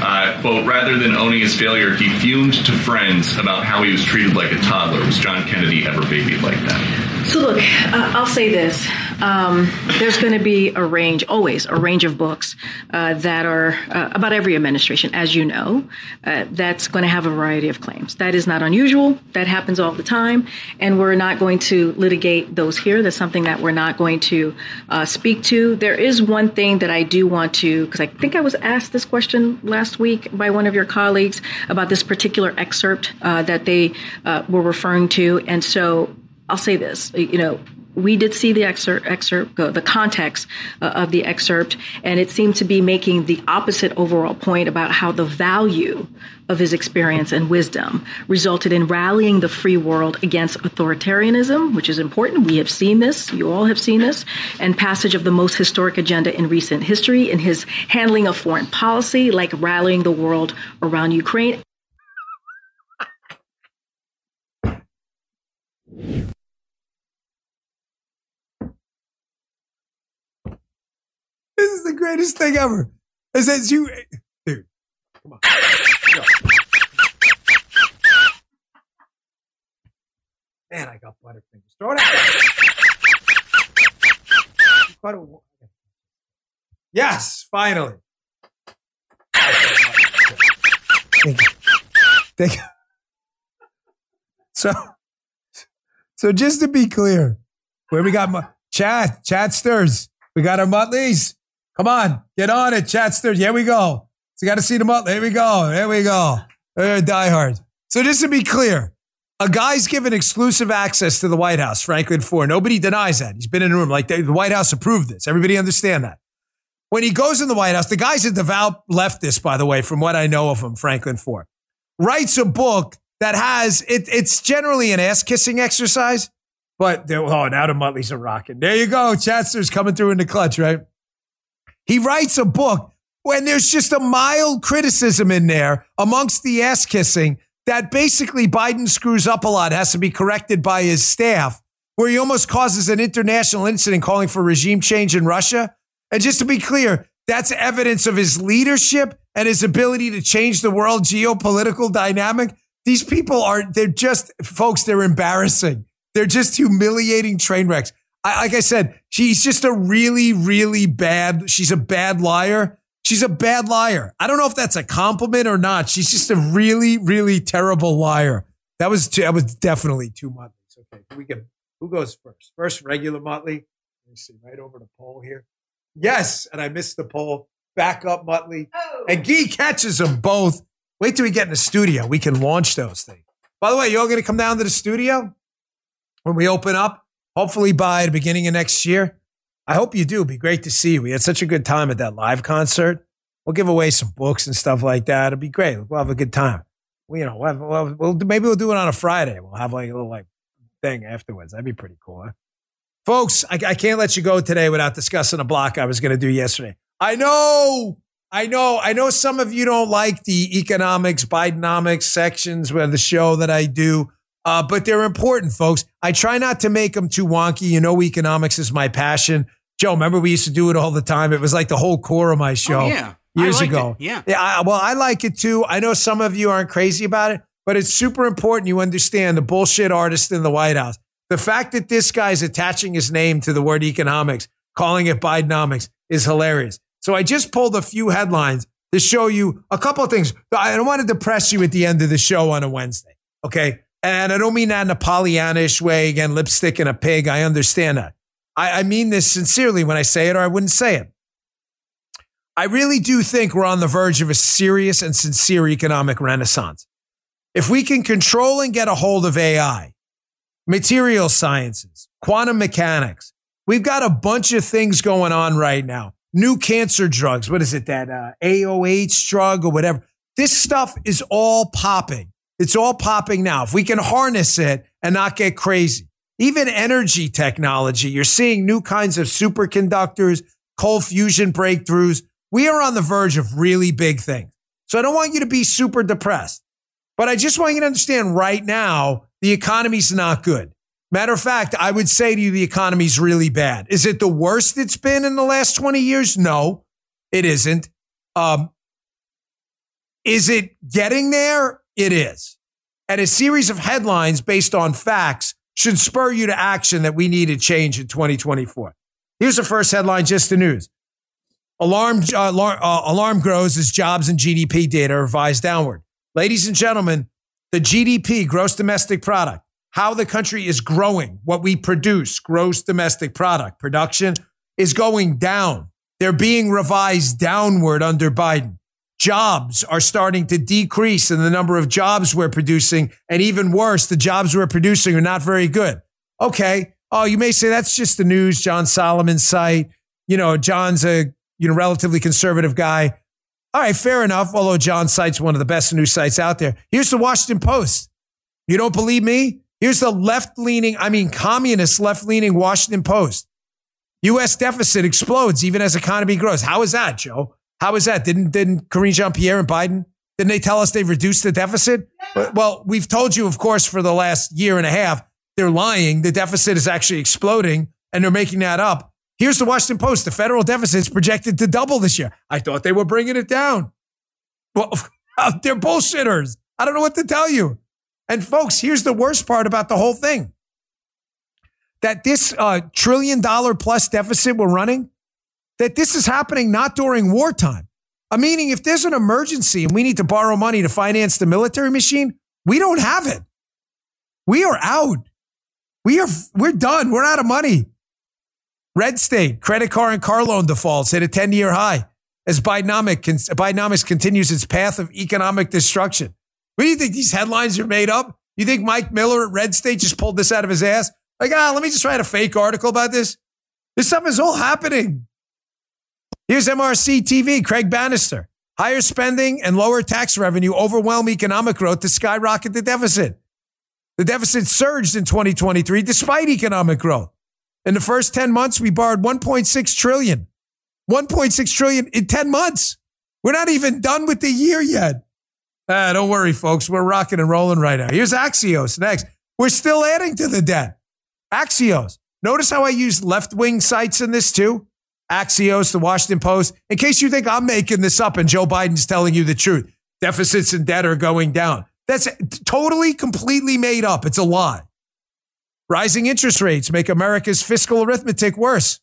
Speaker 11: uh, quote, rather than owning his failure, he fumed to friends about how he was treated like a toddler. Was John Kennedy ever babied like that?
Speaker 9: So, look, uh, I'll say this. Um, there's going to be a range, always a range of books uh, that are uh, about every administration, as you know, uh, that's going to have a variety of claims. That is not unusual. That happens all the time. And we're not going to litigate those here. That's something that we're not going to uh, speak to. There is one thing that I do want to, because I think I was asked this question last week by one of your colleagues about this particular excerpt uh, that they uh, were referring to. And so I'll say this, you know, we did see the excerpt, excerpt the context uh, of the excerpt, and it seemed to be making the opposite overall point about how the value of his experience and wisdom resulted in rallying the free world against authoritarianism, which is important. We have seen this, you all have seen this, and passage of the most historic agenda in recent history in his handling of foreign policy, like rallying the world around Ukraine.
Speaker 2: This is the greatest thing ever. It says you, dude. Come on. Man, I got butterfingers. Throw it out. Yes, finally. Thank you. Thank you. So, so just to be clear, where we got my chat, chat stirs. We got our Muttleys. Come on, get on it, Chatster. Here we go. So you got to see them up. There we go. There we go. They're diehard. So just to be clear, a guy's given exclusive access to the White House, Franklin Ford. Nobody denies that. He's been in a room. Like the White House approved this. Everybody understand that. When he goes in the White House, the guy's a devout leftist, by the way, from what I know of him, Franklin Ford, writes a book that has, it, it's generally an ass kissing exercise, but oh, now the Muttleys are rocking. There you go. Chatster's coming through in the clutch, right? He writes a book when there's just a mild criticism in there amongst the ass kissing that basically Biden screws up a lot, has to be corrected by his staff, where he almost causes an international incident calling for regime change in Russia. And just to be clear, that's evidence of his leadership and his ability to change the world geopolitical dynamic. These people are, they're just, folks, they're embarrassing. They're just humiliating train wrecks. I, like I said, she's just a really, really bad. She's a bad liar. She's a bad liar. I don't know if that's a compliment or not. She's just a really, really terrible liar. That was too, that was definitely two much. Okay, we get who goes first? First, regular Muttley. Let me see, right over the poll here. Yes, and I missed the poll. Back up, Muttley. Oh. And Gee catches them both. Wait till we get in the studio. We can launch those things. By the way, you all going to come down to the studio when we open up? Hopefully by the beginning of next year. I hope you do. It'd be great to see you. We had such a good time at that live concert. We'll give away some books and stuff like that. It'll be great. We'll have a good time. We, you know, we'll, have, we'll, we'll, maybe we'll do it on a Friday. We'll have like a little like thing afterwards. That'd be pretty cool. Huh? Folks, I, I can't let you go today without discussing a block I was going to do yesterday. I know, I know, I know some of you don't like the economics, Bidenomics sections where the show that I do. Uh, but they're important, folks. I try not to make them too wonky. You know, economics is my passion. Joe, remember we used to do it all the time. It was like the whole core of my show.
Speaker 3: Oh, yeah.
Speaker 2: Years ago.
Speaker 3: It. Yeah.
Speaker 2: Yeah. I, well, I like it too. I know some of you aren't crazy about it, but it's super important you understand the bullshit artist in the White House. The fact that this guy's attaching his name to the word economics, calling it Bidenomics, is hilarious. So I just pulled a few headlines to show you a couple of things. I don't want to depress you at the end of the show on a Wednesday. Okay. And I don't mean that in a Pollyannish way, again, lipstick and a pig. I understand that. I, I mean this sincerely when I say it, or I wouldn't say it. I really do think we're on the verge of a serious and sincere economic renaissance. If we can control and get a hold of AI, material sciences, quantum mechanics, we've got a bunch of things going on right now. New cancer drugs. What is it? That uh, AOH drug or whatever. This stuff is all popping. It's all popping now. If we can harness it and not get crazy, even energy technology, you're seeing new kinds of superconductors, cold fusion breakthroughs. We are on the verge of really big things. So I don't want you to be super depressed, but I just want you to understand right now, the economy's not good. Matter of fact, I would say to you, the economy's really bad. Is it the worst it's been in the last 20 years? No, it isn't. Um, is it getting there? It is. And a series of headlines based on facts should spur you to action that we need to change in 2024. Here's the first headline, just the news. Alarm, uh, alarm, uh, alarm grows as jobs and GDP data revised downward. Ladies and gentlemen, the GDP, gross domestic product, how the country is growing, what we produce, gross domestic product, production is going down. They're being revised downward under Biden jobs are starting to decrease in the number of jobs we're producing. And even worse, the jobs we're producing are not very good. Okay. Oh, you may say that's just the news, John Solomon's site. You know, John's a you know relatively conservative guy. All right, fair enough. Although John cites one of the best news sites out there. Here's the Washington Post. You don't believe me? Here's the left leaning, I mean, communist left leaning Washington Post. U.S. deficit explodes even as economy grows. How is that, Joe? How is that? Didn't didn't Karine Jean Pierre and Biden didn't they tell us they've reduced the deficit? Well, we've told you, of course, for the last year and a half, they're lying. The deficit is actually exploding, and they're making that up. Here's the Washington Post: the federal deficit is projected to double this year. I thought they were bringing it down. Well, they're bullshitters. I don't know what to tell you. And folks, here's the worst part about the whole thing that this uh, trillion dollar plus deficit we're running, that this is happening not during wartime. I meaning, if there's an emergency and we need to borrow money to finance the military machine, we don't have it. We are out. We are we're done. We're out of money. Red state credit card and car loan defaults hit a 10 year high as Bidenomics, Bidenomics continues its path of economic destruction. What do you think these headlines are made up? You think Mike Miller at Red State just pulled this out of his ass? Like, ah, let me just write a fake article about this. This stuff is all happening. Here's MRC TV, Craig Bannister. Higher spending and lower tax revenue overwhelm economic growth to skyrocket the deficit. The deficit surged in 2023 despite economic growth. In the first 10 months, we borrowed 1.6 trillion. 1.6 trillion in 10 months. We're not even done with the year yet. Ah, don't worry, folks. We're rocking and rolling right now. Here's Axios next. We're still adding to the debt. Axios. Notice how I use left wing sites in this too? Axios, the Washington Post. In case you think I'm making this up and Joe Biden's telling you the truth, deficits and debt are going down. That's totally, completely made up. It's a lie. Rising interest rates make America's fiscal arithmetic worse.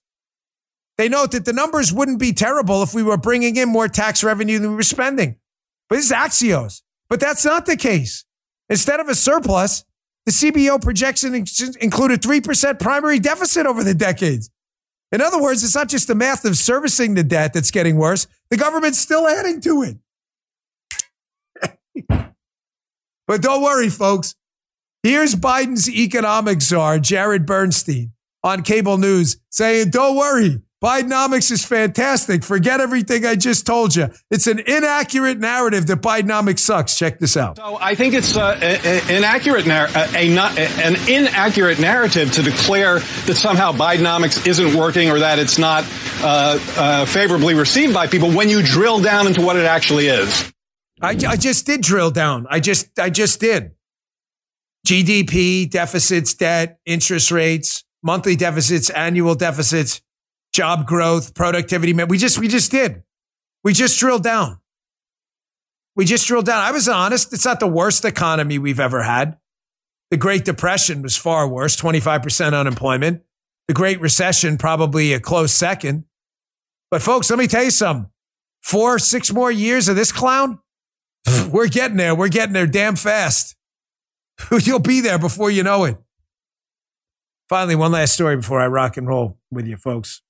Speaker 2: They note that the numbers wouldn't be terrible if we were bringing in more tax revenue than we were spending. But this is Axios. But that's not the case. Instead of a surplus, the CBO projection included a 3% primary deficit over the decades. In other words, it's not just the math of servicing the debt that's getting worse. The government's still adding to it. but don't worry, folks. Here's Biden's economic czar, Jared Bernstein, on cable news saying, don't worry. Bidenomics is fantastic. Forget everything I just told you. It's an inaccurate narrative that Bidenomics sucks. Check this out.
Speaker 12: So I think it's uh, an inaccurate, nar- a, a, an inaccurate narrative to declare that somehow Bidenomics isn't working or that it's not uh, uh, favorably received by people when you drill down into what it actually is.
Speaker 2: I, I just did drill down. I just, I just did. GDP, deficits, debt, interest rates, monthly deficits, annual deficits job growth, productivity. We just, we just did. We just drilled down. We just drilled down. I was honest. It's not the worst economy we've ever had. The Great Depression was far worse, 25% unemployment. The Great Recession, probably a close second. But folks, let me tell you something. Four, six more years of this clown, we're getting there. We're getting there damn fast. You'll be there before you know it. Finally, one last story before I rock and roll with you folks.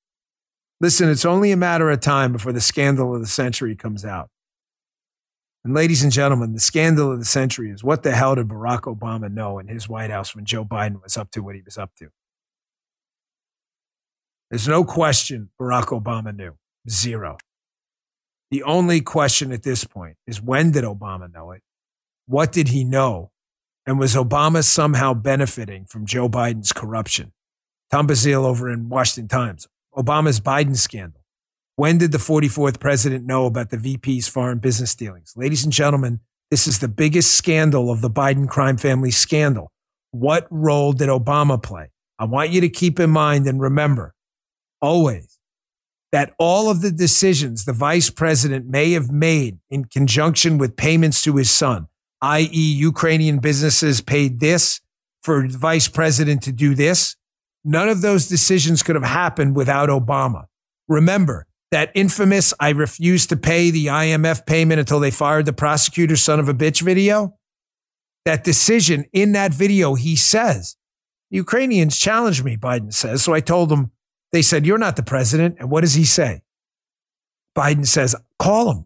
Speaker 2: Listen, it's only a matter of time before the scandal of the century comes out. And ladies and gentlemen, the scandal of the century is what the hell did Barack Obama know in his White House when Joe Biden was up to what he was up to? There's no question Barack Obama knew. Zero. The only question at this point is when did Obama know it? What did he know? And was Obama somehow benefiting from Joe Biden's corruption? Tom Basile over in Washington Times. Obama's Biden scandal. When did the 44th president know about the VP's foreign business dealings? Ladies and gentlemen, this is the biggest scandal of the Biden crime family scandal. What role did Obama play? I want you to keep in mind and remember always that all of the decisions the vice president may have made in conjunction with payments to his son, i.e., Ukrainian businesses paid this for vice president to do this, None of those decisions could have happened without Obama. Remember that infamous I refused to pay the IMF payment until they fired the prosecutor, son of a bitch video? That decision in that video, he says, Ukrainians challenged me, Biden says. So I told them, they said, You're not the president. And what does he say? Biden says, Call him.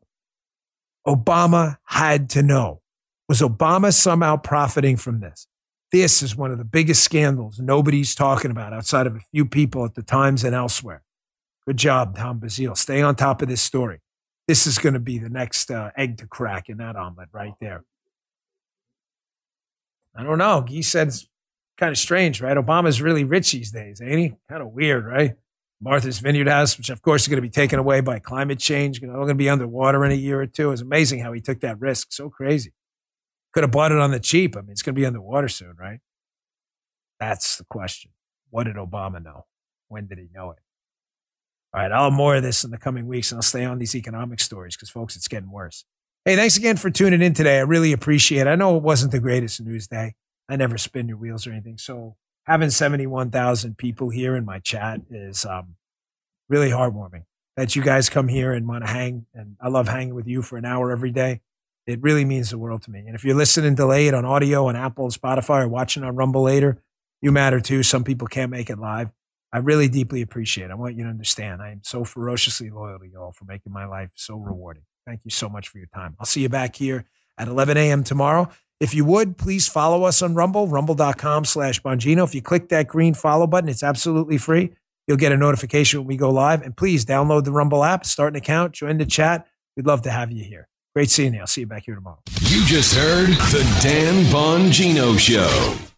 Speaker 2: Obama had to know. Was Obama somehow profiting from this? This is one of the biggest scandals nobody's talking about outside of a few people at the Times and elsewhere. Good job, Tom Basile. Stay on top of this story. This is going to be the next uh, egg to crack in that omelet right there. I don't know. He said it's kind of strange, right? Obama's really rich these days, ain't he? Kind of weird, right? Martha's Vineyard House, which of course is going to be taken away by climate change. We're going to be underwater in a year or two. It's amazing how he took that risk. So crazy. Could have bought it on the cheap. I mean, it's going to be underwater soon, right? That's the question. What did Obama know? When did he know it? All right, I'll have more of this in the coming weeks, and I'll stay on these economic stories because, folks, it's getting worse. Hey, thanks again for tuning in today. I really appreciate it. I know it wasn't the greatest news day. I never spin your wheels or anything. So having 71,000 people here in my chat is um, really heartwarming that you guys come here and want to hang. And I love hanging with you for an hour every day. It really means the world to me. And if you're listening delayed on audio on Apple, Spotify, or watching on Rumble later, you matter too. Some people can't make it live. I really deeply appreciate it. I want you to understand I am so ferociously loyal to you all for making my life so rewarding. Thank you so much for your time. I'll see you back here at 11 a.m. tomorrow. If you would, please follow us on Rumble, rumble.com slash Bongino. If you click that green follow button, it's absolutely free. You'll get a notification when we go live. And please download the Rumble app, start an account, join the chat. We'd love to have you here. Great seeing you. I'll see you back here tomorrow.
Speaker 1: You just heard the Dan Bongino Show.